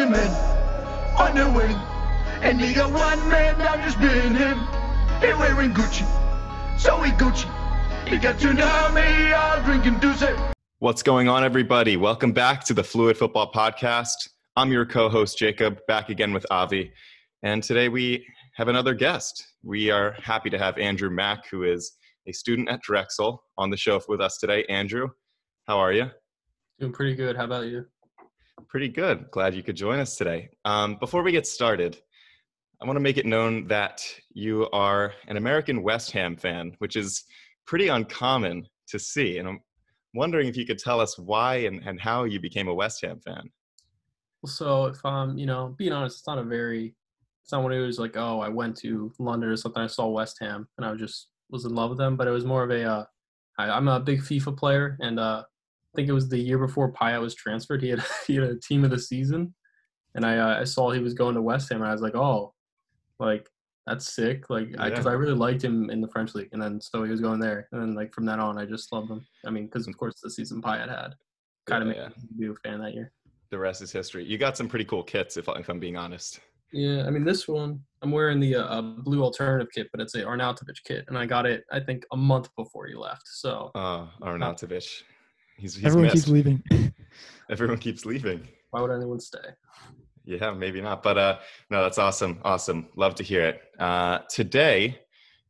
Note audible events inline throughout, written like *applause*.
him in on the wing. And he got one man down just being him. He wearing Gucci, so he Gucci. He got to know me all drinking Douce. What's going on, everybody? Welcome back to the Fluid Football Podcast. I'm your co host, Jacob, back again with Avi. And today we have another guest. We are happy to have Andrew Mack, who is a student at Drexel, on the show with us today. Andrew, how are you? Doing pretty good. How about you? Pretty good. Glad you could join us today. Um, before we get started, I want to make it known that you are an American West Ham fan, which is pretty uncommon to see. And I'm wondering if you could tell us why and, and how you became a West Ham fan. So, if I'm, you know, being honest, it's not a very, it's not one who was like, oh, I went to London or something. I saw West Ham and I was just was in love with them. But it was more of a, uh, I, I'm a big FIFA player, and uh, think it was the year before Payet was transferred. He had *laughs* he had a team of the season, and I uh, I saw he was going to West Ham, and I was like, oh, like that's sick. Like because I, I, really liked him in the French league, and then so he was going there, and then like from that on, I just loved him. I mean, because of course the season Payet had kind of yeah, made me a fan that year. The rest is history. You got some pretty cool kits, if, if I'm being honest. Yeah, I mean this one I'm wearing the uh, blue alternative kit, but it's a Arnautovic kit, and I got it I think a month before he left. So uh, Arnautovic, he's, he's everyone missed. keeps leaving. *laughs* everyone keeps leaving. Why would anyone stay? Yeah, maybe not, but uh, no, that's awesome, awesome. Love to hear it. Uh, today,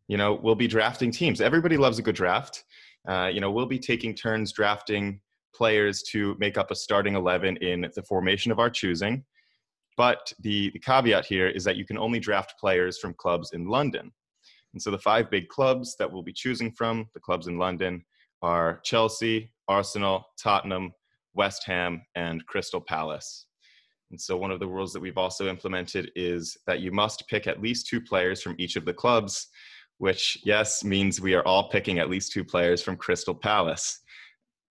you know, we'll be drafting teams. Everybody loves a good draft. Uh, you know, we'll be taking turns drafting players to make up a starting 11 in the formation of our choosing. But the, the caveat here is that you can only draft players from clubs in London. And so the five big clubs that we'll be choosing from, the clubs in London, are Chelsea, Arsenal, Tottenham, West Ham, and Crystal Palace. And so one of the rules that we've also implemented is that you must pick at least two players from each of the clubs, which, yes, means we are all picking at least two players from Crystal Palace.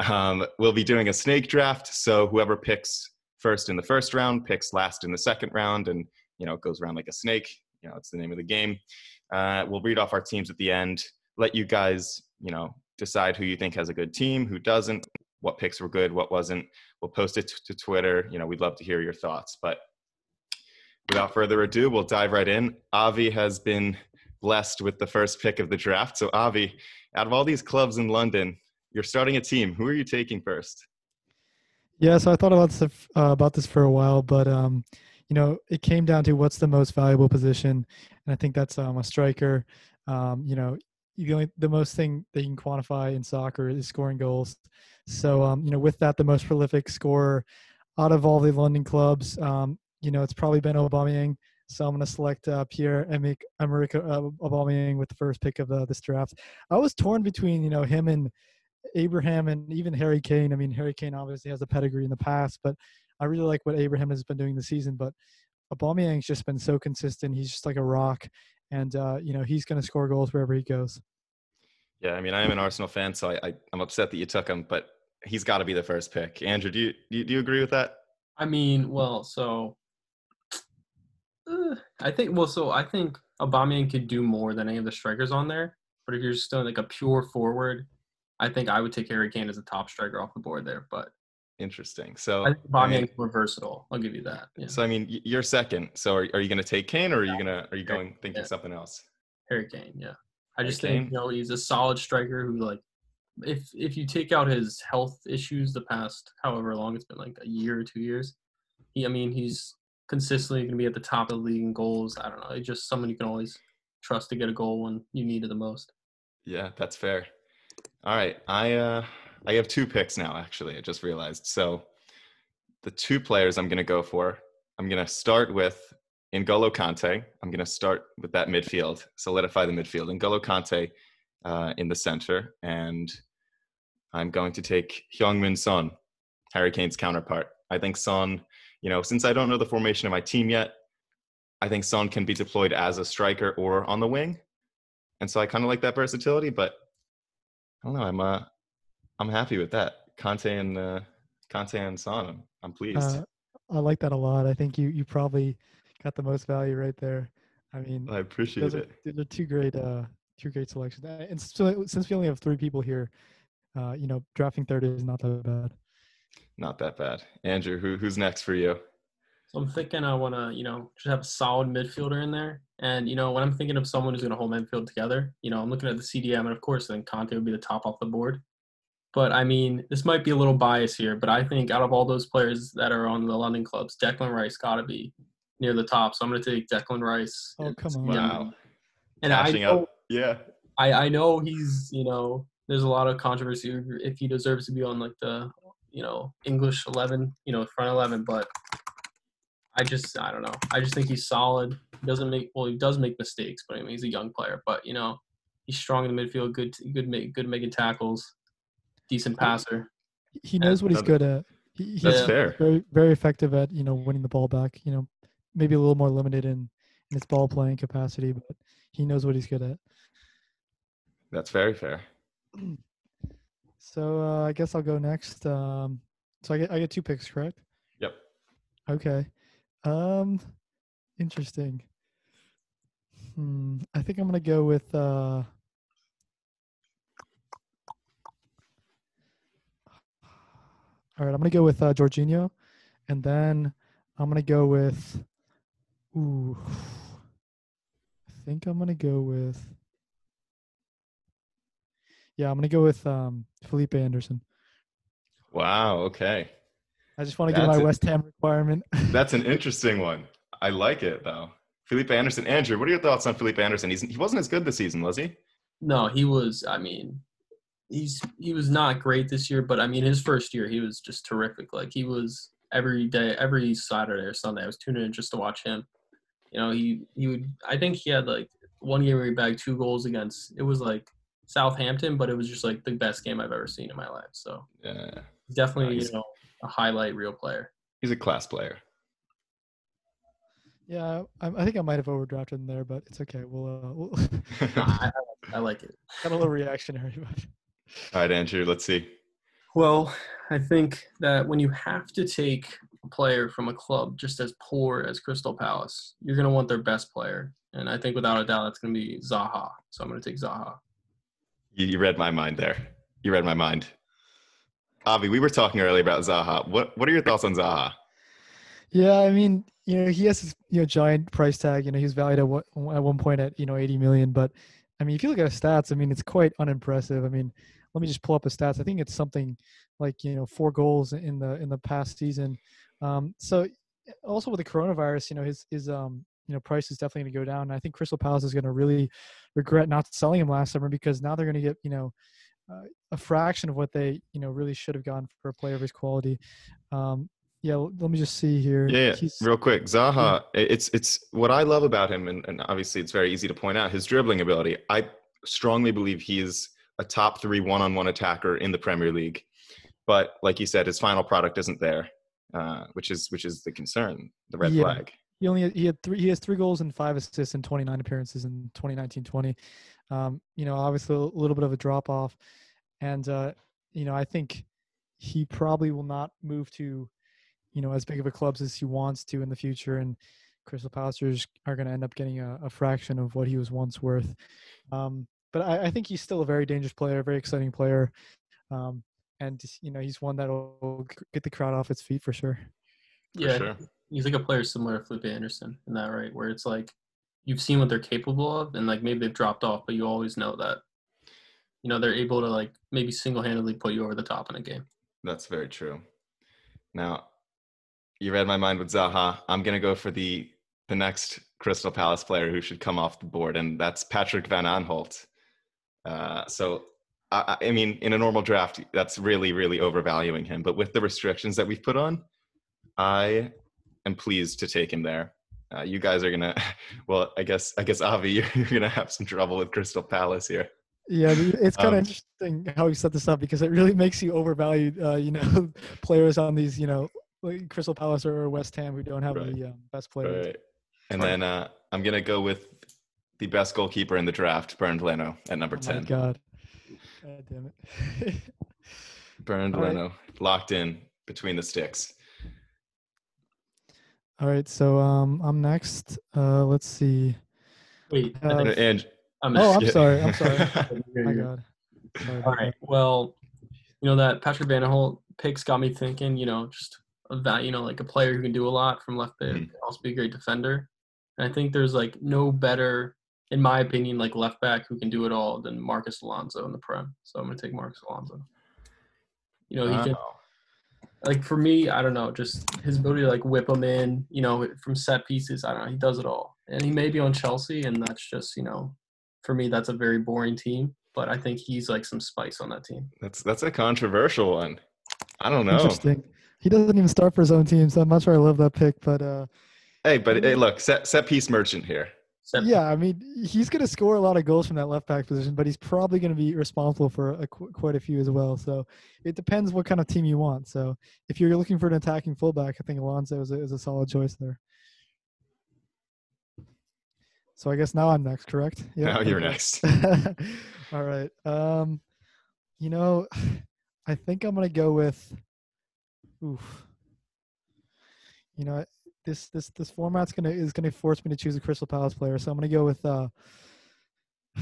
Um, we'll be doing a snake draft, so whoever picks first in the first round picks last in the second round, and you know it goes around like a snake. You know, it's the name of the game. Uh, we'll read off our teams at the end. Let you guys, you know, decide who you think has a good team, who doesn't, what picks were good, what wasn't. We'll post it to Twitter. You know, we'd love to hear your thoughts. But without further ado, we'll dive right in. Avi has been blessed with the first pick of the draft. So, Avi, out of all these clubs in London, you're starting a team. Who are you taking first? Yeah, so I thought about this uh, about this for a while, but um, you know, it came down to what's the most valuable position, and I think that's um, a striker. Um, you know, the only the most thing that you can quantify in soccer is scoring goals. So um, you know, with that, the most prolific scorer out of all the London clubs, um, you know, it's probably been Aubameyang. So I'm going to select uh, Pierre Emerick uh, Aubameyang with the first pick of the, this draft. I was torn between you know him and Abraham and even Harry Kane. I mean, Harry Kane obviously has a pedigree in the past, but I really like what Abraham has been doing this season. But Aubameyang's just been so consistent. He's just like a rock, and uh, you know he's going to score goals wherever he goes. Yeah, I mean, I am an Arsenal fan, so I, I am upset that you took him, but he's got to be the first pick. Andrew, do you, do you do you agree with that? I mean, well, so uh, I think well, so I think Aubameyang could do more than any of the strikers on there. But if you're just doing like a pure forward, I think I would take Harry Kane as a top striker off the board there. But interesting. So I think Aubameyang's more versatile. I'll give you that. Yeah. So I mean, you're second. So are, are you going to take Kane, or are you gonna are you going thinking yeah. something else? Harry Kane. Yeah. I just think you know he's a solid striker who like if if you take out his health issues the past however long it's been like a year or two years, he I mean he's consistently going to be at the top of the league in goals. I don't know. It's just someone you can always trust to get a goal when you need it the most. Yeah, that's fair. All right, I uh, I have two picks now. Actually, I just realized. So the two players I'm going to go for, I'm going to start with N'Golo Kante. I'm going to start with that midfield, solidify the midfield. N'Golo Kante uh, in the center, and I'm going to take Heung-min Son, Harry Kane's counterpart. I think Son, you know, since I don't know the formation of my team yet, I think Son can be deployed as a striker or on the wing. And so I kind of like that versatility, but I don't know. I'm uh, I'm happy with that. Kante and uh, Kante and Son. I'm, I'm pleased. Uh, I like that a lot. I think you you probably got the most value right there. I mean, I appreciate it. Are, they're two great uh two great selections. And so since we only have three people here, uh, you know, drafting third is not that bad. Not that bad. Andrew, who who's next for you? So I'm thinking I want to, you know, just have a solid midfielder in there. And, you know, when I'm thinking of someone who's going to hold midfield together, you know, I'm looking at the CDM, and of course, then Kante would be the top off the board. But I mean, this might be a little bias here, but I think out of all those players that are on the London clubs, Declan Rice got to be near the top. So I'm going to take Declan Rice. Oh, and come on. Wow. And I know, out. Yeah. I, I know he's, you know, there's a lot of controversy if he deserves to be on like the, you know, English 11, you know, front 11, but I just, I don't know. I just think he's solid. He doesn't make, well, he does make mistakes, but I mean, he's a young player, but you know, he's strong in the midfield, good, good, make, good making tackles, decent passer. He knows what he's good at. He, he's That's fair. very very effective at you know winning the ball back. You know, maybe a little more limited in, in his ball playing capacity, but he knows what he's good at. That's very fair. So uh, I guess I'll go next. Um, so I get I get two picks, correct? Yep. Okay. Um, interesting. Hmm. I think I'm gonna go with. Uh, all right, I'm gonna go with uh, Jorginho, and then I'm gonna go with. Ooh. I think I'm gonna go with. Yeah, I'm gonna go with um, Felipe Anderson. Wow. Okay. I just want to get my a- West Ham requirement. *laughs* That's an interesting one. I like it though. Felipe Anderson. Andrew, what are your thoughts on Felipe Anderson? He's, he wasn't as good this season, was he? No, he was, I mean, he's, he was not great this year, but I mean, his first year, he was just terrific. Like he was every day, every Saturday or Sunday, I was tuning in just to watch him. You know, he, he would, I think he had like one game where he bagged two goals against, it was like Southampton, but it was just like the best game I've ever seen in my life. So Yeah. definitely, Nice. you know, a highlight real player. He's a class player. yeah, I, I think I might have overdrafted him there, but it's okay. We'll, uh, we'll *laughs* *laughs* I, I, I like it. got a little reactionary. But All right, Andrew, let's see. Well, I think that when you have to take a player from a club just as poor as Crystal Palace, you're going to want their best player. And I think without a doubt, that's going to be Zaha. So I'm going to take Zaha. You, you read my mind there. You read my mind. Avi, we were talking earlier about Zaha. What What are your thoughts on Zaha? yeah, I mean, you know, he has this you know giant price tag. You know, he was valued at what at one point at you know 80 million. But I mean, if you look at his stats, I mean, it's quite unimpressive. I mean, let me just pull up his stats. I think it's something like you know four goals in the in the past season. Um, so also with the coronavirus, you know, his his um you know price is definitely going to go down. And I think Crystal Palace is going to really regret not selling him last summer because now they're going to get you know uh, a fraction of what they you know really should have gone for a player of his quality. Um, yeah, let me just see here. Yeah, yeah. He's- real quick, Zaha. It's it's what I love about him, and, and obviously it's very easy to point out his dribbling ability. I strongly believe he is a top three one-on-one attacker in the Premier League. But like you said, his final product isn't there, uh, which is which is the concern, the red Yeah. flag. He only he had three. He has three goals and five assists in 29 appearances in 2019-20. Um, you know, obviously a little bit of a drop off, and uh, you know, I think he probably will not move to, you know, as big of a clubs as he wants to in the future. And Crystal Palace are, going to end up getting a, a fraction of what he was once worth. Um, but I, I think he's still a very dangerous player, a very exciting player, um, and you know, he's one that will get the crowd off its feet for sure. For yeah, sure. he's like a player similar to Felipe Anderson in that, right? Where it's like you've seen what they're capable of, and like maybe they've dropped off, but you always know that, you know, they're able to like maybe single handedly put you over the top in a game. That's very true. Now, you read my mind with Zaha. I'm gonna go for the the next Crystal Palace player who should come off the board, and that's Patrick Van Aanholt. Uh, so, I, I mean, in a normal draft, that's really, really overvaluing him. But with the restrictions that we've put on, I am pleased to take him there. Uh, you guys are gonna, *laughs* well, I guess, I guess, Avi, *laughs* you're, you're gonna have some trouble with Crystal Palace here. Yeah, it's kind of Um, interesting how you set this up because it really makes you overvalue, uh, you know, *laughs* players on these, you know, like Crystal Palace or West Ham who don't have Right. the um, best players. Right. And then uh, I'm gonna go with the best goalkeeper in the draft, Bernd Leno, at number Oh my ten. God. God damn it. *laughs* Bernd All right. Leno, locked in between the sticks. All right, so um, I'm next. Uh, let's see. Wait, I Uh, think and I'm Oh, I'm sorry. I'm sorry. *laughs* You're My. God. Sorry All about. Well, you know that Patrick Van Holt picks got me thinking. You know, just that you know like a player who can do a lot from left back, Mhm. also be a great defender. And I think there's like no better, in my opinion, like left back who can do it all than Marcos Alonso in the Prem. So I'm gonna take Marcos Alonso. You know, he can like for me, I don't know, just his ability to like whip them in, you know, from set pieces. I don't know, he does it all, and he may be on Chelsea, and that's just you know, for me, that's a very boring team. But I think he's like some spice on that team. That's that's a controversial one. I don't know. Interesting. He doesn't even start for his own team, so I'm not sure I love that pick. But uh, Hey, but hey, look, set set piece merchant here. Yeah, I mean, he's going to score a lot of goals from that left back position, but he's probably going to be responsible for a, quite a few as well. So it depends what kind of team you want. So if you're looking for an attacking fullback, I think Alonso is a, is a solid choice there. So I guess now I'm next, correct? Yeah, Now you're next. *laughs* All right. Um, you know, *sighs* I think I'm gonna go with. Oof. You know, this this this format's gonna is gonna force me to choose a Crystal Palace player, so I'm gonna go with uh, *sighs*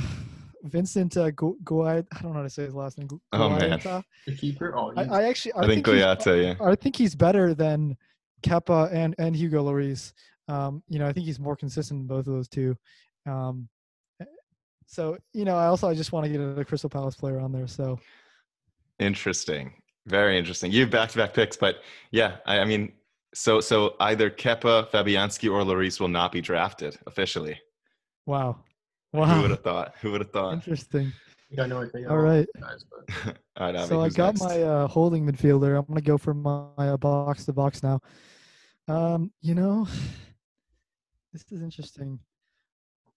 Vincent uh, Gu- Guai. I don't know how to say his last name. Gu- Oh, man. Guaita. the keeper. Oh, I, I actually I, I think he's- Goyata, yeah. I think he's better than Kepa and and Hugo Lloris. Um, you know, I think he's more consistent than both of those two. Um, so you know, I also I just want to get a Crystal Palace player on there. So Interesting. Very interesting. You have back to back picks, but yeah, I, I mean, so so either Kepa, Fabianski, or Lloris will not be drafted officially. wow, Wow. Who would have thought? Who would have thought? interesting. I think I know I think All know right, guys, but *laughs* All right, Avi, so I got next? my uh, holding midfielder. I'm gonna go for my uh, box to box now. Um, you know, *sighs* this is interesting.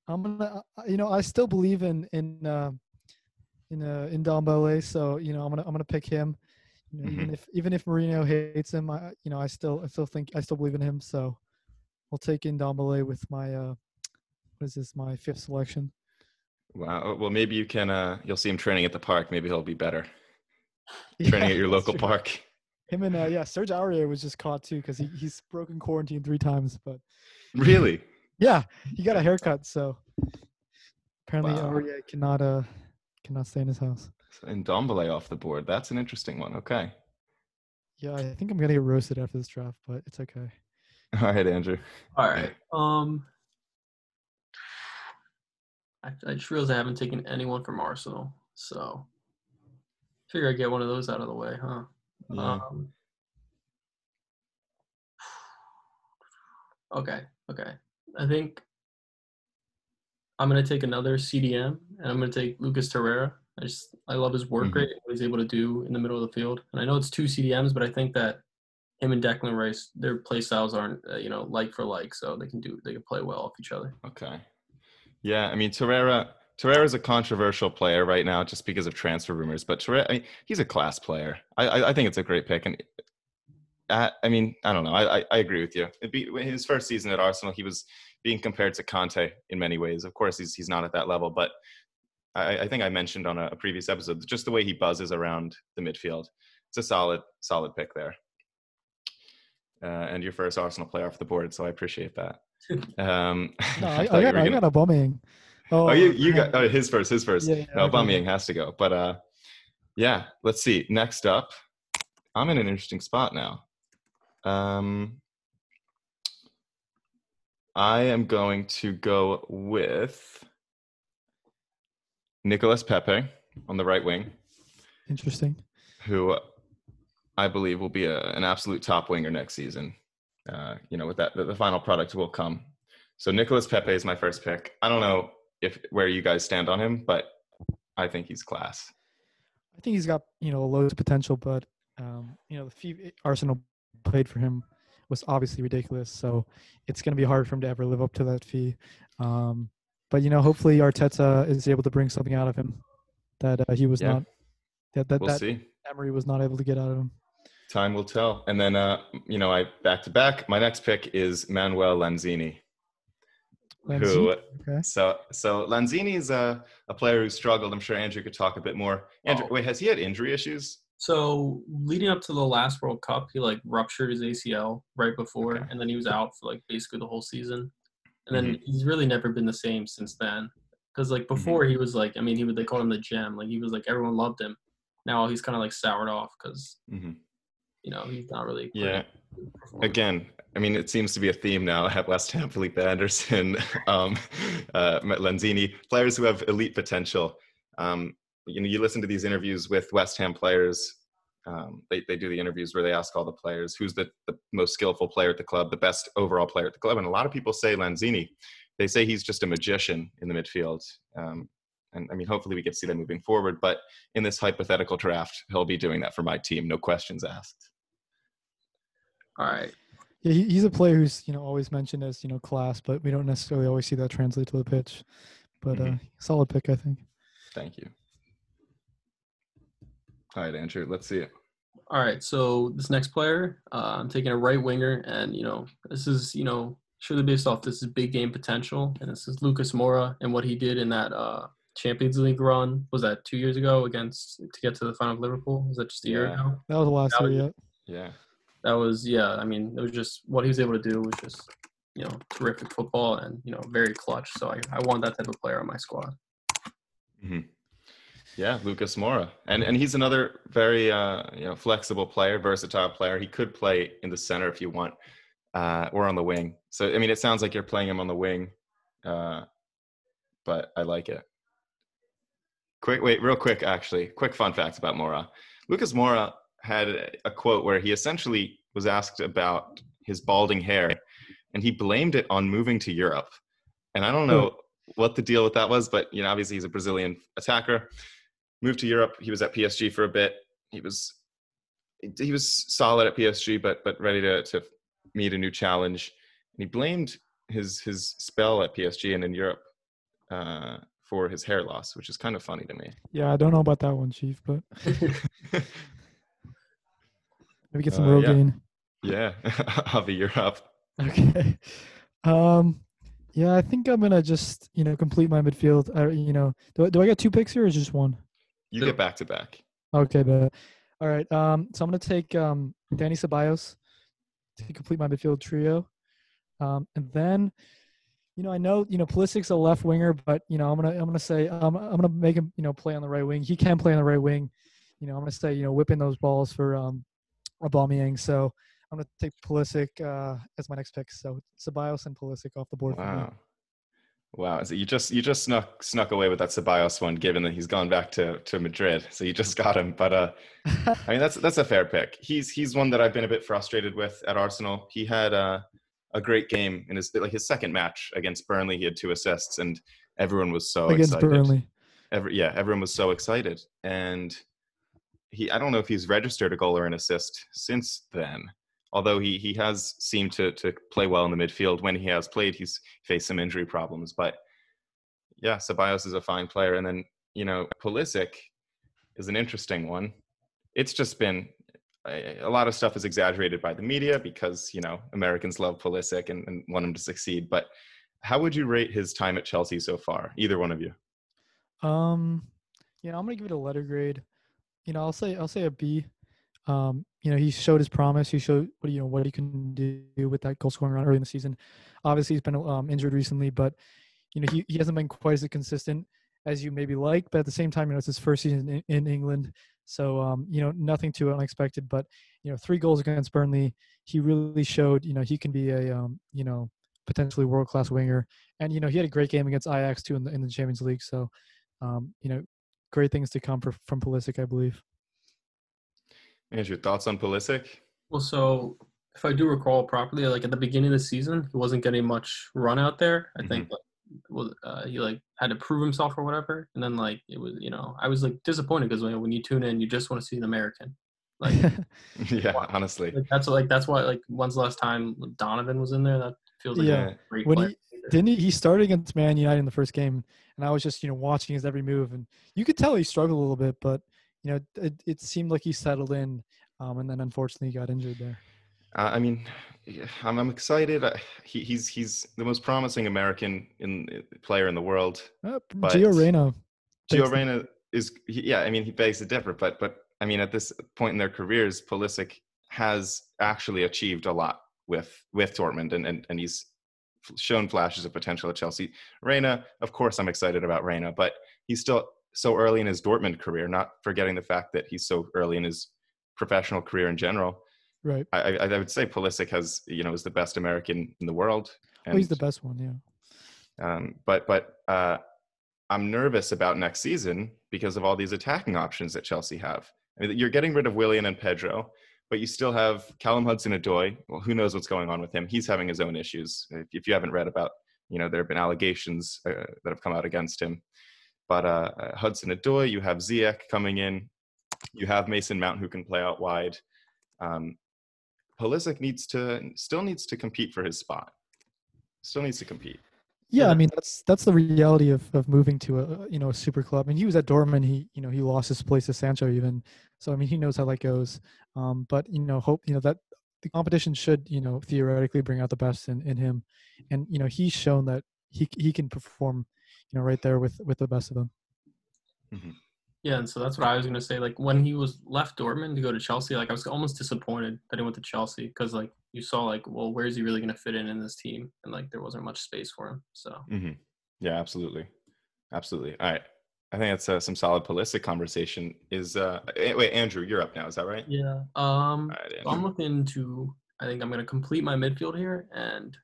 I'm gonna, uh, you know, I still believe in in uh, in uh, in Ndombele, so you know, I'm gonna I'm gonna pick him. You know, even if even if Mourinho hates him, I you know, I still I still think I still believe in him. So I'll take Ndombele with my uh, what is this? My fifth selection. Wow. Well, maybe you can. Uh, you'll see him training at the park. Maybe he'll be better *laughs* training Yeah, at your local true. park. Him and uh, yeah, Serge Aurier was just caught too because he, he's broken quarantine three times, but Really? yeah, he got a haircut, so apparently Wow. Aurier cannot uh cannot stay in his house. And Ndombele off the board. That's an interesting one. Okay. Yeah, I think I'm gonna get roasted after this draft, but it's okay. *laughs* All right, Andrew. all right. Um, I, I just realized I haven't taken anyone from Arsenal, so figure I get one of those out of the way, huh? Yeah. Um, *sighs* okay, okay. I think I'm gonna take another CDM, and I'm gonna take Lucas Torreira. I just I love his work Mhm. rate, what he's able to do in the middle of the field. And I know it's two CDMs, but I think that him and Declan Rice, their play styles aren't uh, you know like for like, so they can do they can play well off each other. Okay. Yeah, I mean Torreira. Torreira is a controversial player right now just because of transfer rumors, but Torreira, I mean, he's a class player. I, I, I think it's a great pick, and I, I mean, I don't know. I, I, I agree with you. Be his first season at Arsenal, he was being compared to Kante in many ways. Of course, he's he's not at that level, but I, I think I mentioned on a, a previous episode just the way he buzzes around the midfield. It's a solid solid pick there. Uh, and your first Arsenal player off the board, so I appreciate that. *laughs* Um, *laughs* No, I, I you got were I gonna- got a bumming. Oh, you you got oh, his first, his first. Yeah, yeah, no, okay, Aubameyang has to go. But uh, yeah, let's see. Next up, I'm in an interesting spot now. Um, I am going to go with Nicolas Pepe on the right wing, Interesting. who I believe will be a, an absolute top winger next season. Uh, you know, with that, the, the final product will come. So Nicolas Pepe is my first pick. I don't know if where you guys stand on him, but I think he's class. I think he's got you know loads of potential, but um, you know the fee Arsenal played for him was obviously ridiculous. So it's going to be hard for him to ever live up to that fee. Um, but you know, hopefully Arteta is able to bring something out of him that uh, he was Yeah. not that that, We'll that see. Emery was not able to get out of him. Time will tell. And then, uh, you know, I back to back. My next pick is Manuel Lanzini. Who? Lanzini? Okay. So, so Lanzini is a, a player who struggled. I'm sure Andrew could talk a bit more. Andrew, Oh. wait, has he had injury issues? So leading up to the last World Cup, he like ruptured his ACL right before, Okay. and then he was out for like basically the whole season. And then Mm-hmm. he's really never been the same since then. Because like before he was like, I mean, he would they called him the gem. Like he was like everyone loved him. Now he's kind of like soured off because hmm you know he's not really. Yeah. again, I mean, it seems to be a theme now at West Ham. Felipe Anderson, *laughs* um, uh, Lanzini, players who have elite potential. Um, you know, you listen to these interviews with West Ham players. Um, they, they do the interviews where they ask all the players who's the, the most skillful player at the club, the best overall player at the club. And a lot of people say Lanzini. They say he's just a magician in the midfield. Um, and I mean, hopefully we get to see that moving forward. But in this hypothetical draft, he'll be doing that for my team, no questions asked. All right. Yeah, he, he's a player who's you know always mentioned as you know class, but we don't necessarily always see that translate to the pitch. But mm-hmm. uh, solid pick, I think. Thank you. All right, Andrew, let's see it. All right, so this next player, uh, I'm taking a right winger, and you know this is you know surely based off this is big game potential, and this is Lucas Moura and what he did in that uh, Champions League run. Was that two years ago against to get to the final of Liverpool? Was that just a year ago? That was the last that year. yeah. Yeah that was yeah. I mean, it was just what he was able to do was just you know terrific football and you know very clutch. So I, I want that type of player on my squad. Mm-hmm. Yeah, Lucas Moura, and and he's another very uh, you know flexible player, versatile player. He could play in the center if you want, uh, or on the wing. So I mean, it sounds like you're playing him on the wing, uh, but I like it. Quick, wait, real quick, actually, quick fun facts about Moura. Lucas Moura had a quote where he essentially was asked about his balding hair and he blamed it on moving to Europe. And I don't know what the deal with that was, but you know, obviously he's a Brazilian attacker. Moved to Europe. He was at PSG for a bit. He was he was solid at PSG, but but ready to to meet a new challenge. And he blamed his his spell at PSG and in Europe uh, for his hair loss, which is kind of funny to me. Yeah, I don't know about that one, Chief, but *laughs* Maybe get some uh, Rogaine. Yeah, yeah. *laughs* Avi, you're up. Okay. Um, yeah, I think I'm gonna just you know complete my midfield. Uh, you know, do, do I get two picks here or just one? You get back to back. Okay, but all right. Um, so I'm gonna take um Dani Ceballos to complete my midfield trio, um, and then you know I know you know Pulisic's a left winger, but you know I'm gonna I'm gonna say um, I'm gonna make him you know play on the right wing. He can play on the right wing. You know I'm gonna say you know whipping those balls for um Aubameyang. So I'm going to take Pulisic uh, as my next pick. So Ceballos and Pulisic off the board. Wow. Wow. So you just you just snuck snuck away with that Ceballos one, given that he's gone back to, to Madrid. So you just got him. But uh, *laughs* I mean that's that's a fair pick. He's he's one that I've been a bit frustrated with at Arsenal. He had uh, a great game in his like his second match against Burnley. He had two assists, and everyone was so against excited. Burnley. Every, yeah, everyone was so excited, and he I don't know if he's registered a goal or an assist since then. Although he he has seemed to to play well in the midfield when he has played, he's faced some injury problems. But yeah, Ceballos is a fine player, and then you know Pulisic is an interesting one. It's just been a, lot of stuff is exaggerated by the media because you know Americans love Pulisic and, and want him to succeed. But how would you rate his time at Chelsea so far? Either one of you. Um, yeah, I'm gonna give it a letter grade you know, I'll say I'll say a B. Um, you know, he showed his promise. He showed what you know what he can do with that goal scoring run early in the season. Obviously, he's been um, injured recently, but you know he, he hasn't been quite as consistent as you maybe like. But at the same time, you know, it's his first season in, in England, so um, you know nothing too unexpected. But you know, three goals against Burnley, he really showed you know he can be a um, you know potentially world class winger. And you know he had a great game against Ajax too in the in the Champions League. So um, you know great things to come for, from Pulisic, I believe. And your thoughts on Pulisic? Well, so if I do recall properly, like at the beginning of the season, he wasn't getting much run out there. I mm-hmm. think like, was uh, he like had to prove himself or whatever, and then like it was, you know, I was like disappointed because when, when you tune in, you just want to see an American. Like, *laughs* yeah, why, honestly, like, that's like that's why like when's the last time Donovan was in there? That feels like yeah. great when player. he didn't he, he started against Man United in the first game, and I was just you know watching his every move, and you could tell he struggled a little bit, but you know it, it seemed like he settled in, um, and then unfortunately he got injured there. Uh, I mean, I'm, I'm excited. He, he's he's the most promising American in player in the world. Uh, Gio Reyna. Gio Reyna is yeah. I mean, he begs to differ, but but I mean, at this point in their careers, Pulisic has actually achieved a lot with with Dortmund, and and, and he's shown flashes of potential at Chelsea. Reyna, of course, I'm excited about Reyna, but he's still so early in his Dortmund career, not forgetting the fact that he's so early in his professional career in general. right. I, I I would say Pulisic has you know is the best American in the world. Oh, he's the best one. Yeah. Um, but but uh, I'm nervous about next season because of all these attacking options that Chelsea have. I mean, you're getting rid of Willian and Pedro, but you still have Callum Hudson-Odoi. Well, who knows what's going on with him? He's having his own issues. If, if you haven't read about, you know, there have been allegations uh, that have come out against him. But uh, uh, Hudson-Odoi, you have Ziyech coming in. You have Mason Mount who can play out wide. Um, Pulisic needs to still needs to compete for his spot. Still needs to compete. Yeah, Yeah. I mean that's that's the reality of, of moving to a you know a super club. I mean he was at Dortmund. He you know he lost his place to Sancho even. So I mean he knows how that goes. Um, but you know hope you know that the competition should you know theoretically bring out the best in, in him, and you know he's shown that he he can perform you know right there with with the best of them. Yeah, and so that's what I was gonna say. Like when he was left Dortmund to go to Chelsea, like I was almost disappointed that he went to Chelsea because like you saw like, well, where is he really gonna fit in in this team? And like there wasn't much space for him. So hmm Yeah, absolutely, absolutely. All right, I think that's uh, some solid Pulisic conversation. Is uh, wait, Andrew, you're up now. Is that right? yeah. Um, All right, so I'm looking to. I think I'm gonna complete my midfield here, and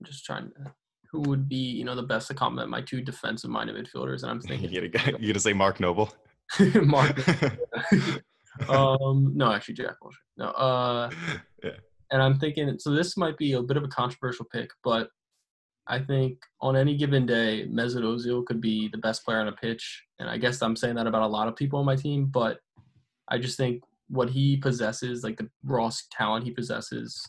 I'm just trying to. Who would be you know the best to complement my two defensive-minded midfielders? And I'm *laughs* You thinking gonna, you gonna say Mark Noble? *laughs* Mark. *laughs* um, no, actually Jack Wilshere. No. Uh. yeah. and I'm thinking so this might be a bit of a controversial pick, but I think on any given day, Mesut Ozil could be the best player on a pitch, and I guess I'm saying that about a lot of people on my team, but I just think what he possesses, like the raw talent he possesses,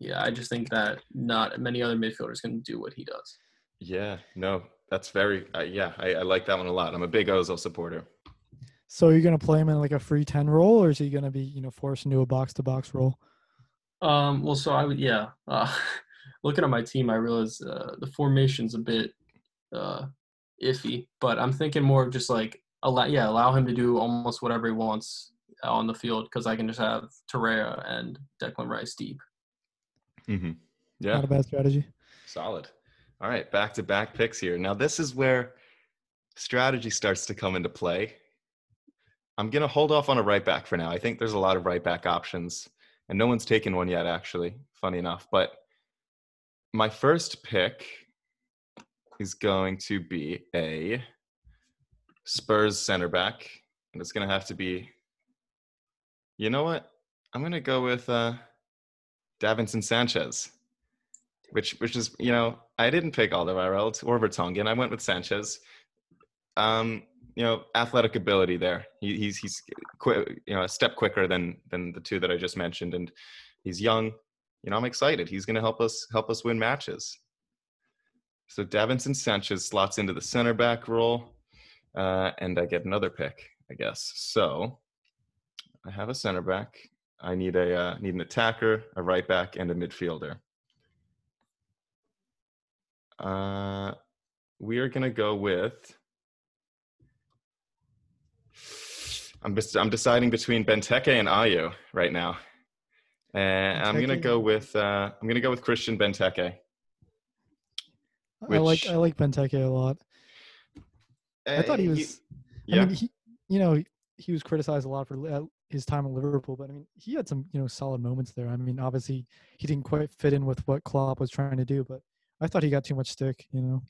yeah, I just think that not many other midfielders can do what he does. Yeah, no, that's very. Uh, yeah, I, I like that one a lot. I'm a big Ozil supporter. So you're gonna play him in like a free ten role, or is he gonna be you know forced into a box to box role? Um, well, so I would, yeah. Uh, *laughs* looking at my team, I realize uh, the formation's a bit uh, iffy, but I'm thinking more of just like allow, yeah, allow him to do almost whatever he wants on the field because I can just have Torreira and Declan Rice deep. Hmm Yeah, Not a bad strategy. solid. All right, back to back picks here. Now this is where strategy starts to come into play. I'm gonna hold off on a right back for now. I think there's a lot of right back options, and no one's taken one yet. Actually, funny enough, but my first pick is going to be a Spurs center back, and it's gonna have to be. You know what? I'm gonna go with uh, Davinson Sanchez, which which is you know I didn't pick Alderweireld or Vertonghen. I went with Sanchez. Um, you know, athletic ability there. He, he's he's quick, you know, a step quicker than than the two that I just mentioned, and he's young. You know, I'm excited. He's going to help us help us win matches. So Davinson Sanchez slots into the center back role, uh, and I get another pick, I guess. So I have a center back. I need a uh, need an attacker, a right back, and a midfielder. Uh, we are gonna go with. I'm bes- I'm deciding between Benteke and Ayew right now, and I'm gonna go with uh, I'm gonna go with Christian Benteke. I like I like Benteke a lot. I thought he Uh, was. you- I yeah, mean, he, you know, he, he was criticized a lot for uh, his time in Liverpool, but I mean, he had some, you know, solid moments there. I mean, obviously, he didn't quite fit in with what Klopp was trying to do, but I thought he got too much stick. You know,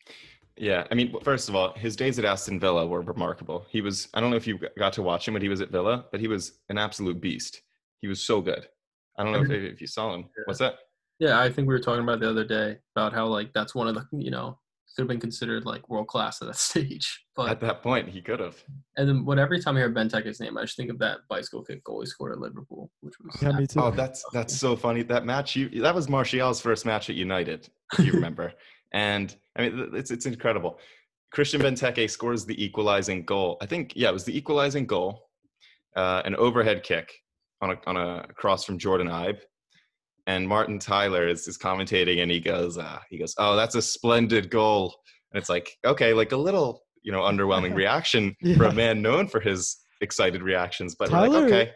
Yeah, I mean, first of all, his days at Aston Villa were remarkable. He was, I don't know if you got to watch him when he was at Villa, but he was an absolute beast. He was so good. I don't know if, mm-hmm. if you saw him. What's that? Yeah, I think we were talking about the other day about how like that's one of the you know could have been considered like world class at that *laughs* stage. But At that point, he could have. and then what every time I hear Ben Benteke's name, I just think of that bicycle kick goal he scored at Liverpool, which was yeah, me too. Oh, that's that's so funny. That match, you that was Martial's first match at United, if you remember. *laughs* and I mean, it's it's incredible. Christian Benteke scores the equalizing goal. I think, yeah, it was the equalizing goal, uh, an overhead kick on a on a cross from Jordan Ibe. And Martin Tyler is, is commentating, and he goes, uh, he goes, "Oh, that's a splendid goal." And it's like, okay, like a little, you know, underwhelming *laughs* reaction for a man known for his excited reactions, but Tyler- like, okay,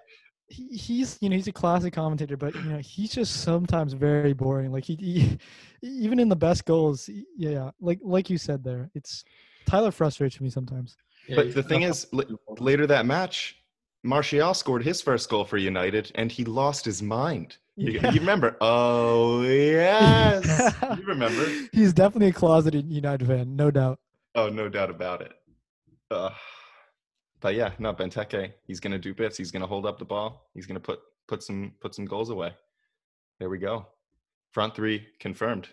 he, he's you know he's a classic commentator, but you know he's just sometimes very boring. Like he, he *laughs* even in the best goals, he- yeah, like like you said there, it's Tyler frustrates me sometimes. Yeah, But the thing is, l- later that match, Martial scored his first goal for United, and he lost his mind. You, Yeah. you remember? Oh yes, you *laughs* remember? He's definitely a closeted United fan, no doubt. Oh, no doubt about it. Uh, but yeah, no, Benteke, he's gonna do bits. He's gonna hold up the ball. He's gonna put put some put some goals away. There we go. Front three confirmed.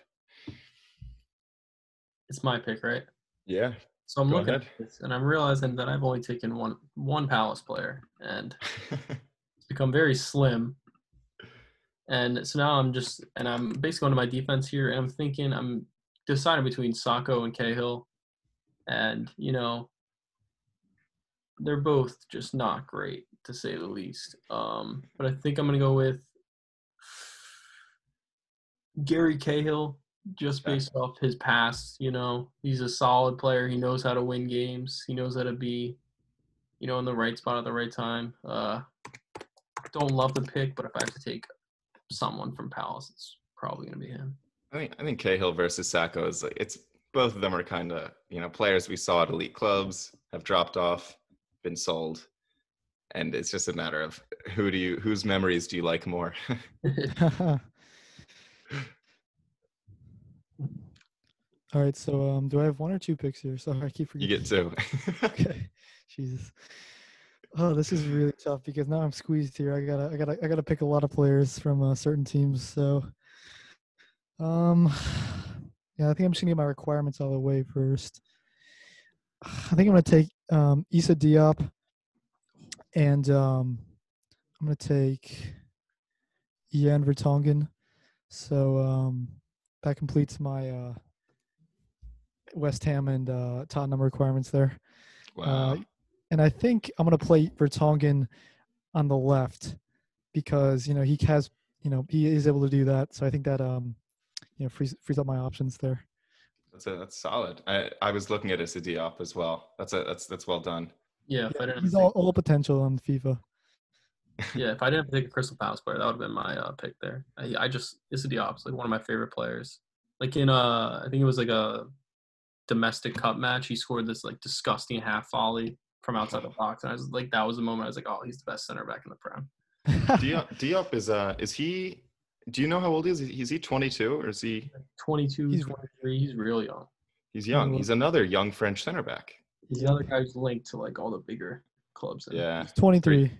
It's my pick, right? Yeah. So I'm Go looking ahead. at this and I'm realizing that I've only taken one one Palace player and *laughs* it's become very slim. And so now I'm just and I'm basically going to my defense here and I'm thinking I'm deciding between Sakho and Cahill. And, you know, they're both just not great to say the least. Um, but I think I'm gonna go with Gary Cahill just based off his past, you know, he's a solid player. He knows how to win games. He knows how to be, you know, in the right spot at the right time. Uh, don't love the pick, but if I have to take someone from Palace, it's probably going to be him. I think I think Cahill versus Sakho is like it's both of them are kind of you know players we saw at elite clubs have dropped off, been sold, and it's just a matter of who do you whose memories do you like more? *laughs* All right, so um, do I have one or two picks here? Sorry, I keep forgetting. you forgetting. get two. *laughs* okay, *laughs* Jesus. Oh, this is really tough because now I'm squeezed here. I gotta, I gotta, I gotta pick a lot of players from uh, certain teams. So, um, *sighs* yeah, I think I'm just gonna get my requirements out of the way first. I think I'm gonna take um, Issa Diop, and um, I'm gonna take Ian Vertonghen. So um, that completes my uh, West Ham and uh, Tottenham requirements there. wow. And I think I'm going to play Vertonghen on the left because you know he has you know he is able to do that. So I think that um you know frees frees up my options there. That's a, that's solid. I, I was looking at Issa Diop as well. That's a that's that's well done. Yeah, if I Yeah, didn't he's have all, all potential on FIFA. *laughs* yeah, if I didn't have to take a Crystal Palace player, that would have been my uh, pick there. I, I just Issa Diop's like one of my favorite players. Like in uh, I think it was like a domestic cup match. He scored this like disgusting half volley from outside the box, and I was like, that was the moment I was like, oh, he's the best center back in the Prem. *laughs* Diop, Diop is uh is he? Do you know how old he is? Is he 22 or is he? 22, He's- 23, he's real young. He's young. He's another young French center back. He's the other guy who's linked to like all the bigger clubs. in- Yeah, 23.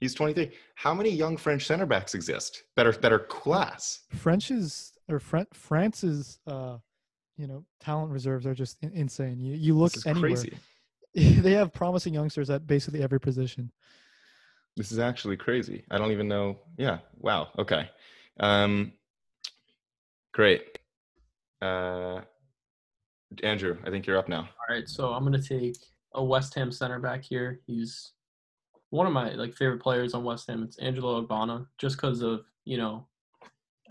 he's 23. How many young French center backs exist that are that are class? French is or Fran- France's uh you know talent reserves are just insane. You you look anywhere, crazy. *laughs* they have promising youngsters at basically every position. This is actually crazy. I don't even know. Yeah. Wow. Okay. Um, great. Uh, Andrew, I think you're up now. All right, so I'm gonna take a West Ham center back here. He's one of my like favorite players on West Ham. It's Angelo Ogbonna, just because of you know,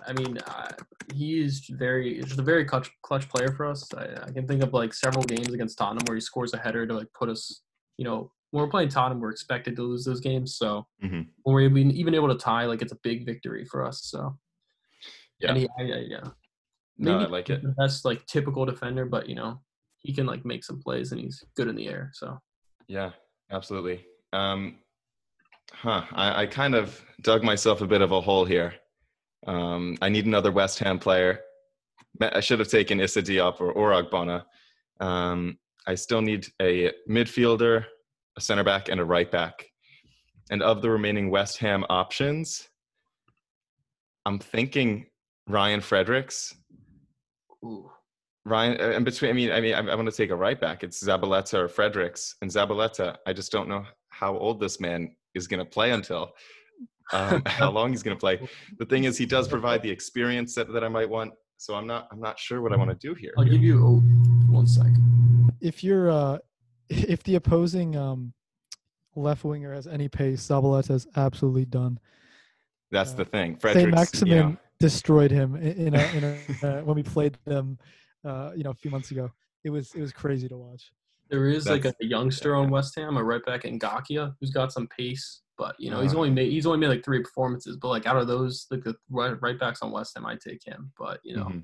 I mean, uh, he is very he's just a very clutch clutch player for us. I, I can think of like several games against Tottenham where he scores a header to like put us, you know, when we're playing Tottenham, we're expected to lose those games. So Mhm. when we're even, even able to tie, like it's a big victory for us. So Yeah. he, I, I, yeah, No, I like it. the best like typical defender, but you know he can like make some plays and he's good in the air. So Yeah, absolutely. Um, huh. I, I kind of dug myself a bit of a hole here. Um, I need another West Ham player. I should have taken Issa Diop or, or Ogbonna. Um, I still need a midfielder, a center back, and a right back. And of the remaining West Ham options, I'm thinking Ryan Fredericks. ooh, Ryan, uh, and between, I mean, I mean, I, I want to take a right back. It's Zabaleta or Fredericks, and Zabaleta. I just don't know how old this man is going to play until, um, *laughs* how long he's going to play. The thing is, he does provide the experience that, that I might want. So I'm not, I'm not sure what I want to do here. I'll give you oh, one sec. if you're uh *laughs* if the opposing um left winger has any pace, Zabaleta is absolutely done. That's uh, the thing. Say Fredericks, Maximin you know, destroyed him in, in a, in a *laughs* uh, when we played them, uh, you know, a few months ago. It was it was crazy to watch. There is like a That's- youngster on West Ham, a right back in Gakia, who's got some pace, but you know he's Uh. only made he's only made like three performances. But like out of those, like the right, right backs on West Ham, I take him. But you know mhm.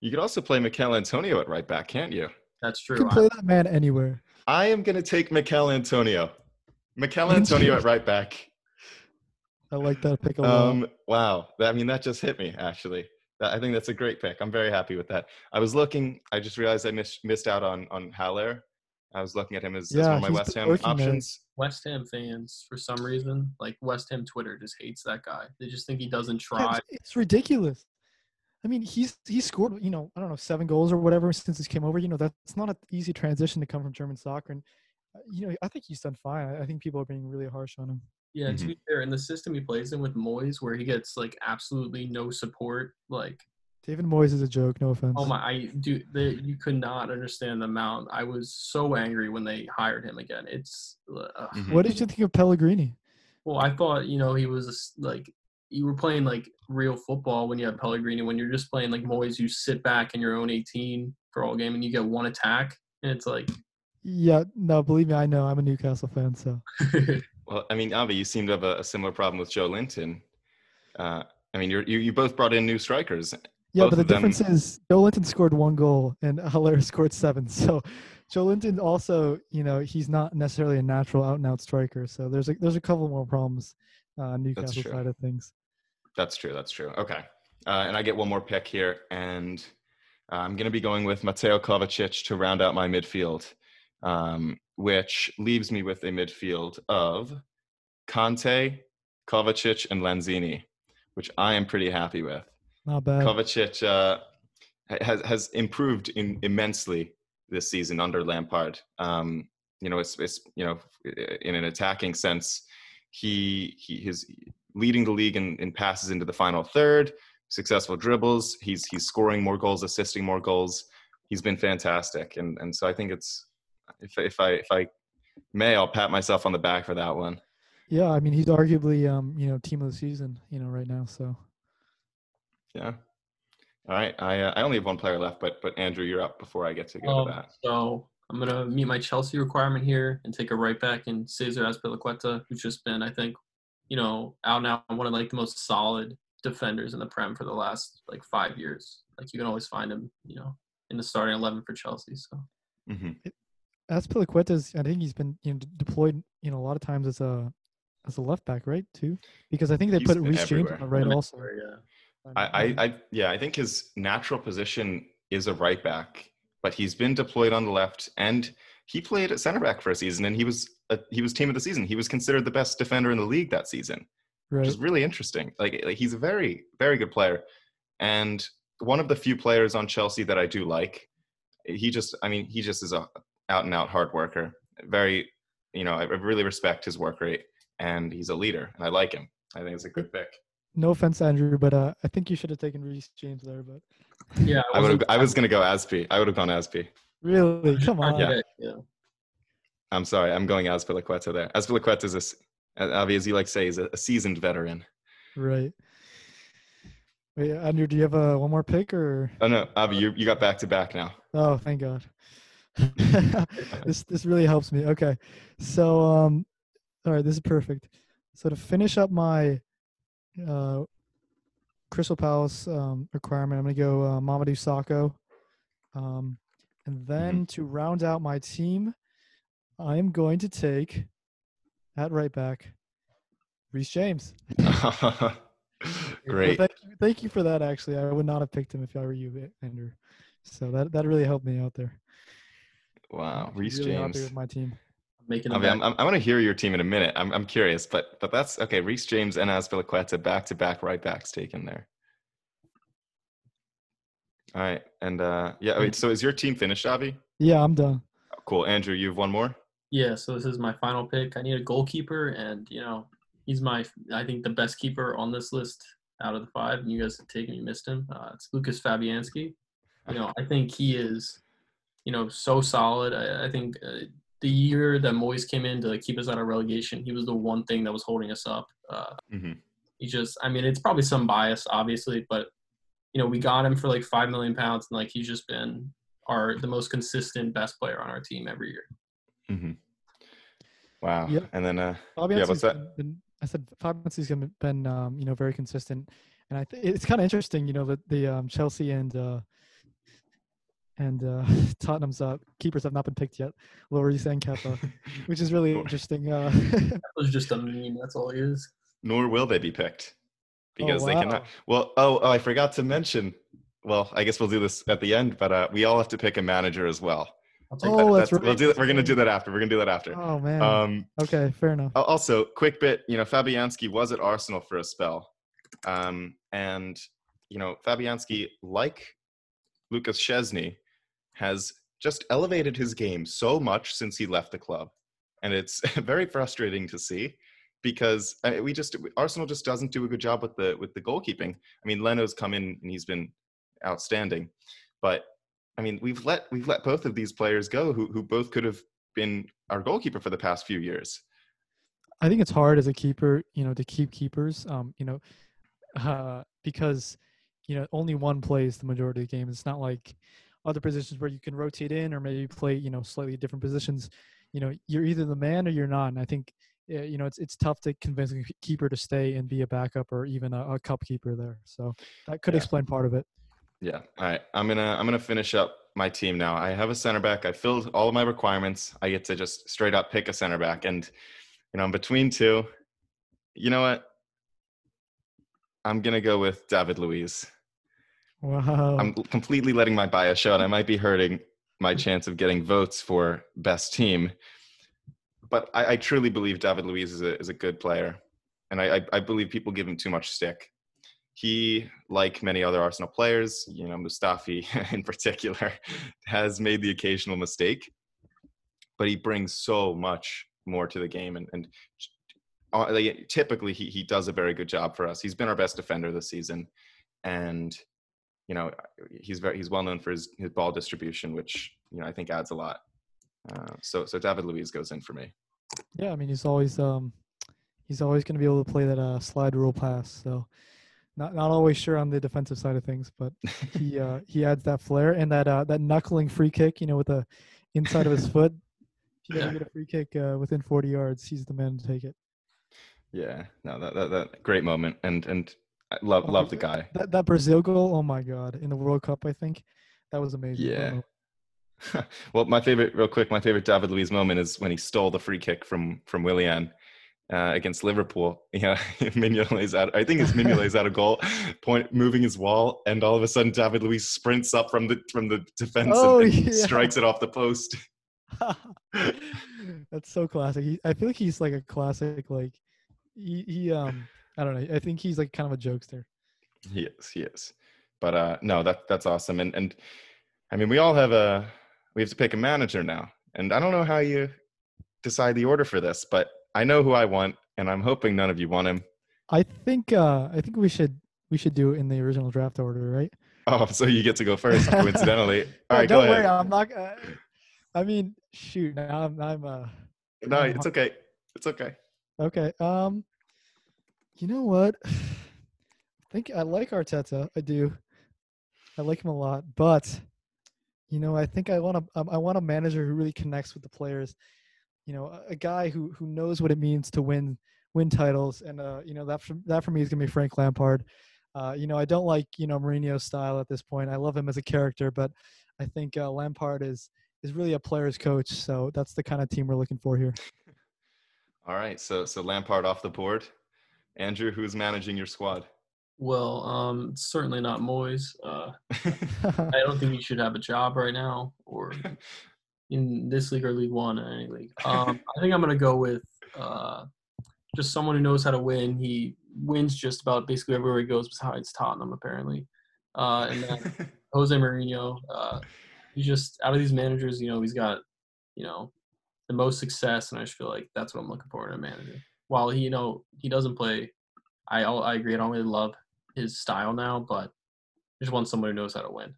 you could also play Michail Antonio at right back, can't you? that's You true. can play that man anywhere. I am going to take Michail Antonio. Michail *laughs* Antonio at right back. I like that pick a lot. Um, wow. I mean, that just hit me, actually. That- I think that's a great pick. I'm very happy with that. I was looking, I just realized I missed, missed out on, on Haller. I was looking at him as, as one of my West Ham working there. options. West Ham fans, for some reason, like West Ham Twitter just hates that guy. They just think he doesn't Yeah, try. it's, it's ridiculous. I mean, he's he scored, you know, I don't know, seven goals or whatever since he came over. You know, that's not an easy transition to come from German soccer. And uh, you know, I think he's done fine. I, I think people are being really harsh on him. Yeah, to Mhm. be fair, in the system he plays in with Moyes, where he gets like absolutely no support, like David Moyes is a joke. No offense. oh my, I do, they, you could not understand the amount. I was so angry when they hired him again. It's uh, Mhm. What did you think of Pellegrini? well, I thought you know he was a s- like you were playing like real football when you had Pellegrini. When you're just playing like Moyes, you sit back in your own 18 for all game and you get one attack, and it's like Yeah, no, believe me, I know. I'm a Newcastle fan, so *laughs* Well, I mean, Avi, you seem to have a, a similar problem with Joelinton. Uh, I mean, you're, you you both brought in new strikers. Yeah. Both but the of them- difference is Joelinton scored one goal and *laughs* Haller scored seven. So Joelinton also, you know, he's not necessarily a natural out and out striker. So there's a there's a couple more problems uh, Newcastle side of things. That's true. That's true. Okay. Uh, and I get one more pick here, and uh, I'm going to be going with Mateo Kovacic to round out my midfield, um, which leaves me with a midfield of Kante, Kovacic, and Lanzini, which I am pretty happy with. Not bad. Kovacic uh, has has improved in, immensely this season under Lampard. Um, you know, it's, it's you know, in an attacking sense, he he is leading the league in, in passes into the final third, successful dribbles. He's he's scoring more goals, assisting more goals. He's been fantastic, and and so I think it's if if I if I may, I'll pat myself on the back for that one. Yeah, I mean he's arguably um, you know, team of the season, you know, right now. So Yeah. All right. I uh, I only have one player left, but but Andrew, you're up before I get to go Um, to that. So I'm gonna meet my Chelsea requirement here and take a right back in Cesar Azpilicueta, who's just been, I think, you know, out now one of like the most solid defenders in the Prem for the last like five years. Like you can always find him, you know, in the starting eleven for Chelsea. So hmm Azpilicueta's I think he's been you know deployed you know a lot of times as a as a left back, right? Too, because I think they He's put been Reece James on the right also. yeah. I, I I yeah, I think his natural position is a right back, but he's been deployed on the left, and he played at center back for a season, and he was a, he was team of the season. He was considered the best defender in the league that season. which is really interesting. Like, eh, like he's a very, very good player, and one of the few players on Chelsea that I do like. He just, I mean, he just is a out and out hard worker. Very, you know, I really respect his work rate, and he's a leader, and I like him. I think it's a good pick. No offense, Andrew, but uh, I think you should have taken Reece James there. But Yeah, I would have, wasn't- I was gonna go Aspi. I would have gone Aspi. really, come on. Yeah. yeah. I'm sorry, I'm going Azpilicueta there. Azpilicueta is a, s- Avi, as you like to say, is a, a seasoned veteran. Right. Wait, Andrew, do you have uh, one more pick or? Oh no, Avi, you you got back to back now. Oh, thank God. *laughs* this this really helps me. Okay, so um, all right, this is perfect. So to finish up my uh, Crystal Palace um, requirement, I'm gonna go uh, Mamadou Sakho, um, and then to round out my team, I am going to take at right back Reece James. *laughs* Great. Thank you, thank you for that. Actually, I would not have picked him if I were you, Andrew. So that that really helped me out there. Wow, I'm Reece really happy James. with my team. Making a I mean, bet. I'm, I'm, I want to hear your team in a minute. I'm, I'm curious, but but that's okay. Reece James and Azpilicueta back to back right backs taken there. All right, and uh, yeah. Wait, so is your team finished, Avi? Yeah, I'm done. Cool, Andrew. You have one more. Yeah, so this is my final pick. I need a goalkeeper, and you know he's my I think the best keeper on this list out of the five. And you guys have taken, you missed him. Uh, it's Lucas Fabianski. You know, I think he is, you know, so solid. I, I think uh, the year that Moyes came in to keep us out of relegation, he was the one thing that was holding us up. Uh, hmm he just, I mean, it's probably some bias, obviously, but you know, we got him for like five million pounds, and like he's just been our the most consistent best player on our team every year. hmm Wow. Yep. And then uh, Fabianski's what's that? been- been- I said Fabianski's been, been um, you know very consistent, and I th- it's kind of interesting, you know, that the um, Chelsea and uh, and uh, *laughs* Tottenham's uh, keepers have not been picked yet, Lloris and Kepa, *laughs* which is really interesting. Uh, *laughs* That was just a meme. That's all he is. Nor will they be picked Oh, because they cannot. Well, oh, oh, I forgot to mention. Well, I guess we'll do this at the end, but uh, we all have to pick a manager as well. Oh, that. that's We'll right. do. We're gonna do that after. We're gonna do that after. oh man. Um, okay, fair enough. Also, quick bit, you know, Fabianski was at Arsenal for a spell. Um, and, you know, Fabianski, like Lucas Szczesny, has just elevated his game so much since he left the club. And it's *laughs* very frustrating to see because uh, we just Arsenal just doesn't do a good job with the with the goalkeeping. I mean, Leno's come in and he's been outstanding, but I mean, we've let we've let both of these players go who who both could have been our goalkeeper for the past few years. I think it's hard as a keeper, you know, to keep keepers, um, you know, uh, *laughs* because you know only one plays the majority of the game. It's not like other positions where you can rotate in or maybe play, you know, slightly different positions. You know, you're either the man or you're not. And I think, uh, you know, it's it's tough to convince a keeper to stay and be a backup or even a, a cup keeper there. So that could Yeah. explain part of it. Yeah. All right. I'm gonna I'm gonna finish up my team now. I have a center back. I filled all of my requirements. I get to just straight up pick a center back, and you know I'm between two. You know what? I'm gonna go with David Luiz. Wow. I'm completely letting my bias show, and I might be hurting my chance of getting votes for best team. But I, I truly believe David Luiz is a is a good player, and I, I, I believe people give him too much stick. He, like many other Arsenal players, you know, Mustafi *laughs* in particular, *laughs* has made the occasional mistake, but he brings so much more to the game, and and uh, typically he he does a very good job for us. He's been our best defender this season, and you know he's very he's well known for his, his ball distribution, which you know I think adds a lot. Uh, so so David Luiz goes in for me. Yeah, I mean he's always um he's always going to be able to play that uh, slide rule pass. So not not always sure on the defensive side of things, but he *laughs* uh, he adds that flair and that uh, that knuckling free kick. You know, with the inside of his foot. If you ever get a free kick uh, within 40 yards, he's the man to take it. Yeah, no, that that, that great moment, and and I love Oh, love the guy. That that Brazil goal, oh my god, in the World Cup, I think that was amazing. Yeah. *laughs* Well, my favorite, real quick, my favorite David Luiz moment is when he stole the free kick from from Willian uh, against Liverpool. *laughs* Yeah, *laughs* Mignolet lays out. I think it's Mignolet lays out a goal, point moving his wall, and all of a sudden David Luiz sprints up from the from the defense Oh, and, and yeah. strikes it off the post. That's so classic. He, I feel like he's like a classic. Like he, he, um, I don't know. I think he's like kind of a jokester. He is, he is. But uh, no, that that's awesome. And and I mean, we all have a we have to pick a manager now, and I don't know how you decide the order for this, but I know who I want, and I'm hoping none of you want him. I think, uh, I think we should we should do it in the original draft order, right? Oh, so you get to go first, coincidentally. *laughs* All No, right, don't ahead. worry. I'm not. Uh, I mean, shoot. Now I'm. I'm. Uh, No, it's okay. It's okay. okay. Um, you know what? *sighs* I think I like Arteta. I do. I like him a lot, but you know, I think I want a um, want a manager who really connects with the players. You know, a, a guy who who knows what it means to win win titles, and uh, you know that for, that for me is gonna be Frank Lampard. Uh, you know, I don't like you know Mourinho's style at this point. I love him as a character, but I think uh, Lampard is is really a player's coach. So that's the kind of team we're looking for here. *laughs* All right, so so Lampard off the board. Andrew, who's managing your squad? Well, um, certainly not Moyes. Uh, *laughs* I don't think he should have a job right now, or in this league or League One or any league. Um, I think I'm gonna go with uh, just someone who knows how to win. He wins just about basically everywhere he goes, besides Tottenham, apparently. Uh, and then *laughs* Jose Mourinho. Uh, he's just out of these managers, you know, he's got you know the most success, and I just feel like that's what I'm looking for in a manager. While he, you know, he doesn't play. I I agree. I don't really love his style now, but I just want someone who knows how to win.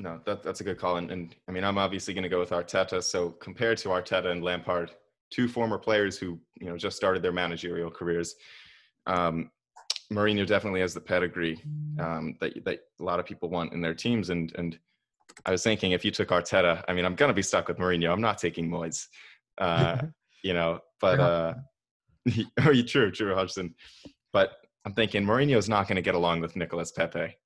No, that, that's a good call. And, and I mean, I'm obviously going to go with Arteta. So compared to Arteta and Lampard, two former players who you know just started their managerial careers, um, Mourinho definitely has the pedigree um, that that a lot of people want in their teams. And and I was thinking, if you took Arteta, I mean, I'm going to be stuck with Mourinho. I'm not taking Moyes, uh, *laughs* you know. But uh, *laughs* oh, you true, true, Hodgson. But I'm thinking Mourinho is not going to get along with Nicolas Pepe.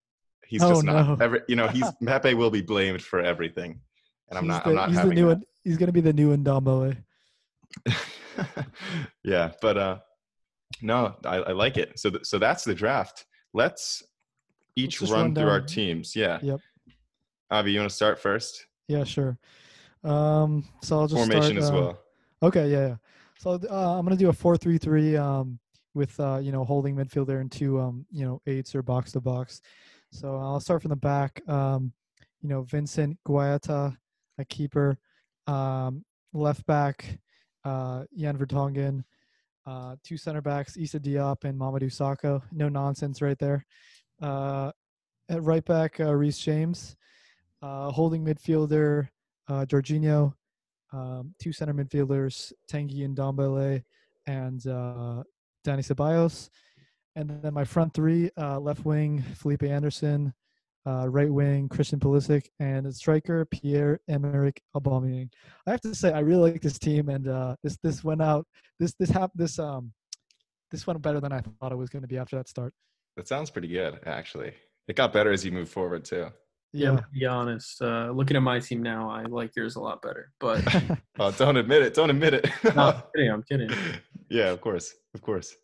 he's Oh, just not. no. Every, you know, he's *laughs* Pepe will be blamed for everything, and I'm He's not. the, I'm not he's having the new that. one. He's gonna be the new Ndombele. *laughs* yeah, but uh, no, I, I like it. So th- so that's the draft. Let's each just run, run through our teams. Yeah. Yep. Avi, you want to start first? Yeah, sure. Um, so I'll just Formation start, as uh, well. Okay, yeah, yeah. So uh, I'm gonna do a four-three-three um, with uh, you know holding midfielder and two um, you know eights or box to box. So I'll start from the back. Um, you know Vincent Guaita, a keeper. Um, left back, uh, Jan Vertonghen. Uh, two center backs, Issa Diop and Mamadou Sakho. No nonsense right there. Uh, at right back, uh, Reece James. Uh, holding midfielder, uh, Jorginho um, two center midfielders, Tanguy Ndombele, and uh, Danny Ceballos. And then my front three, uh, left wing, Felipe Anderson, uh, right wing, Christian Pulisic, and striker, Pierre Emerick Aubameyang. I have to say, I really like this team, and uh, this this went out. This this hap- this um this went better than I thought it was going to be after that start. That sounds pretty good, actually. It got better as you move forward too. Yeah, to be honest, uh, looking at my team now, I like yours a lot better. But *laughs* Oh, don't admit it. Don't admit it. *laughs* no, I'm *laughs* kidding. I'm kidding. yeah, of course, of course.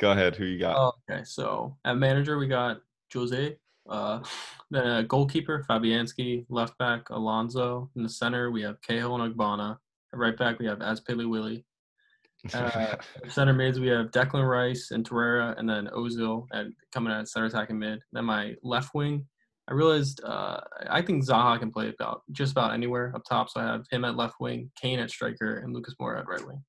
Go ahead. Who you got? Oh, okay, so at manager we got Jose, uh, then uh, goalkeeper Fabianski, left back Alonso. In the center we have Cahill and Ogbonna. At right back we have Azpili Willie. Uh, *laughs* center mids we have Declan Rice and Torreira, and then Ozil and coming at center attack attacking mid. Then my left wing, I realized uh, I think Zaha can play about just about anywhere up top. So I have him at left wing, Kane at striker, and Lucas Moura at right wing.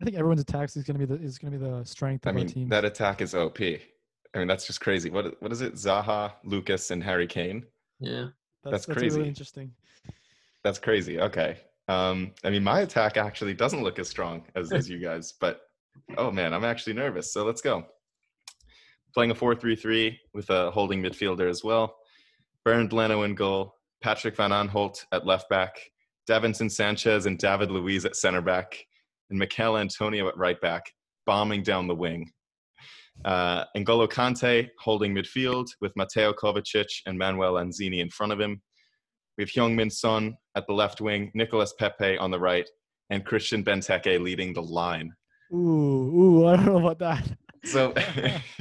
I think everyone's attacks is going to be the is going to be the strength I of our team. that attack is OP. I mean, that's just crazy. What what is it? Zaha, Lucas, and Harry Kane. Yeah. that's that's crazy. really interesting. That's crazy. Okay. Um, I mean, my attack actually doesn't look as strong as, as you guys, but oh man, I'm actually nervous. So let's go. Playing a 4 3 3 with a holding midfielder as well. Bernd Leno in goal. Patrick Van Aanholt at left back. Davinson Sanchez and David Luiz at center back. And Michail Antonio at right back, bombing down the wing. Uh, N'Golo Kante holding midfield with Mateo Kovacic and Manuel Lanzini in front of him. We have Heung-min Son at the left wing, Nicolas Pepe on the right, and Christian Benteke leading the line. Ooh, ooh, I don't know about that. *laughs* So *laughs*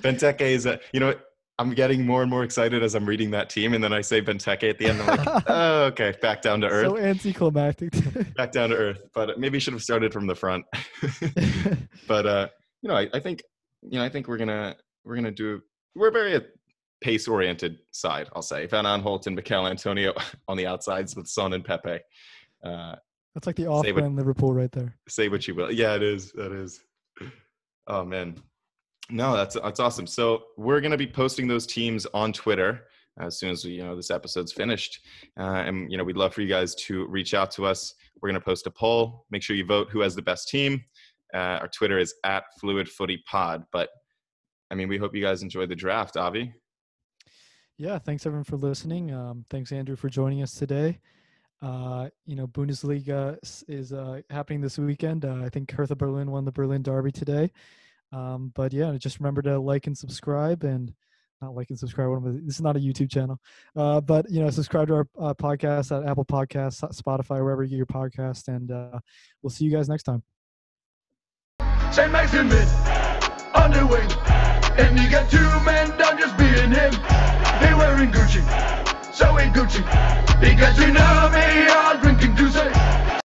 Benteke is a, you know, I'm getting more and more excited as I'm reading that team, and then I say Benteke at the end. I'm like, *laughs* oh, okay, back down to earth, so anticlimactic. back down to earth. But maybe should have started from the front. but uh, you know, I, I think, you know, I think we're gonna we're gonna do. We're very a pace-oriented side, I'll say. Van Aanholt and Michail Antonio *laughs* on the outsides with Son and Pepe. Uh, That's like the Say what- off-brand Liverpool right there. say what you will. Yeah, it is. That is. Oh man, no, that's that's awesome. So we're gonna be posting those teams on Twitter as soon as we, you know this episode's finished, uh, and you know we'd love for you guys to reach out to us. We're gonna post a poll. Make sure you vote who has the best team. Uh, our Twitter is at Fluid Footy Pod. But I mean, we hope you guys enjoyed the draft, Avi. Yeah, thanks everyone for listening. Um, thanks Andrew for joining us today. Uh, you know, Bundesliga is uh, happening this weekend. Uh, I think Hertha Berlin won the Berlin Derby today. Um, but yeah, just remember to like and subscribe and not like and subscribe. This is not a YouTube channel, uh, but you know, subscribe to our uh, podcast at Apple Podcasts, Spotify, wherever you get your podcast, and uh, we'll see you guys next time. Maximin on the wing. And he got two men down just being him. Wearing Gucci, so ain't Gucci. He got tsunami all drinking Tuesday.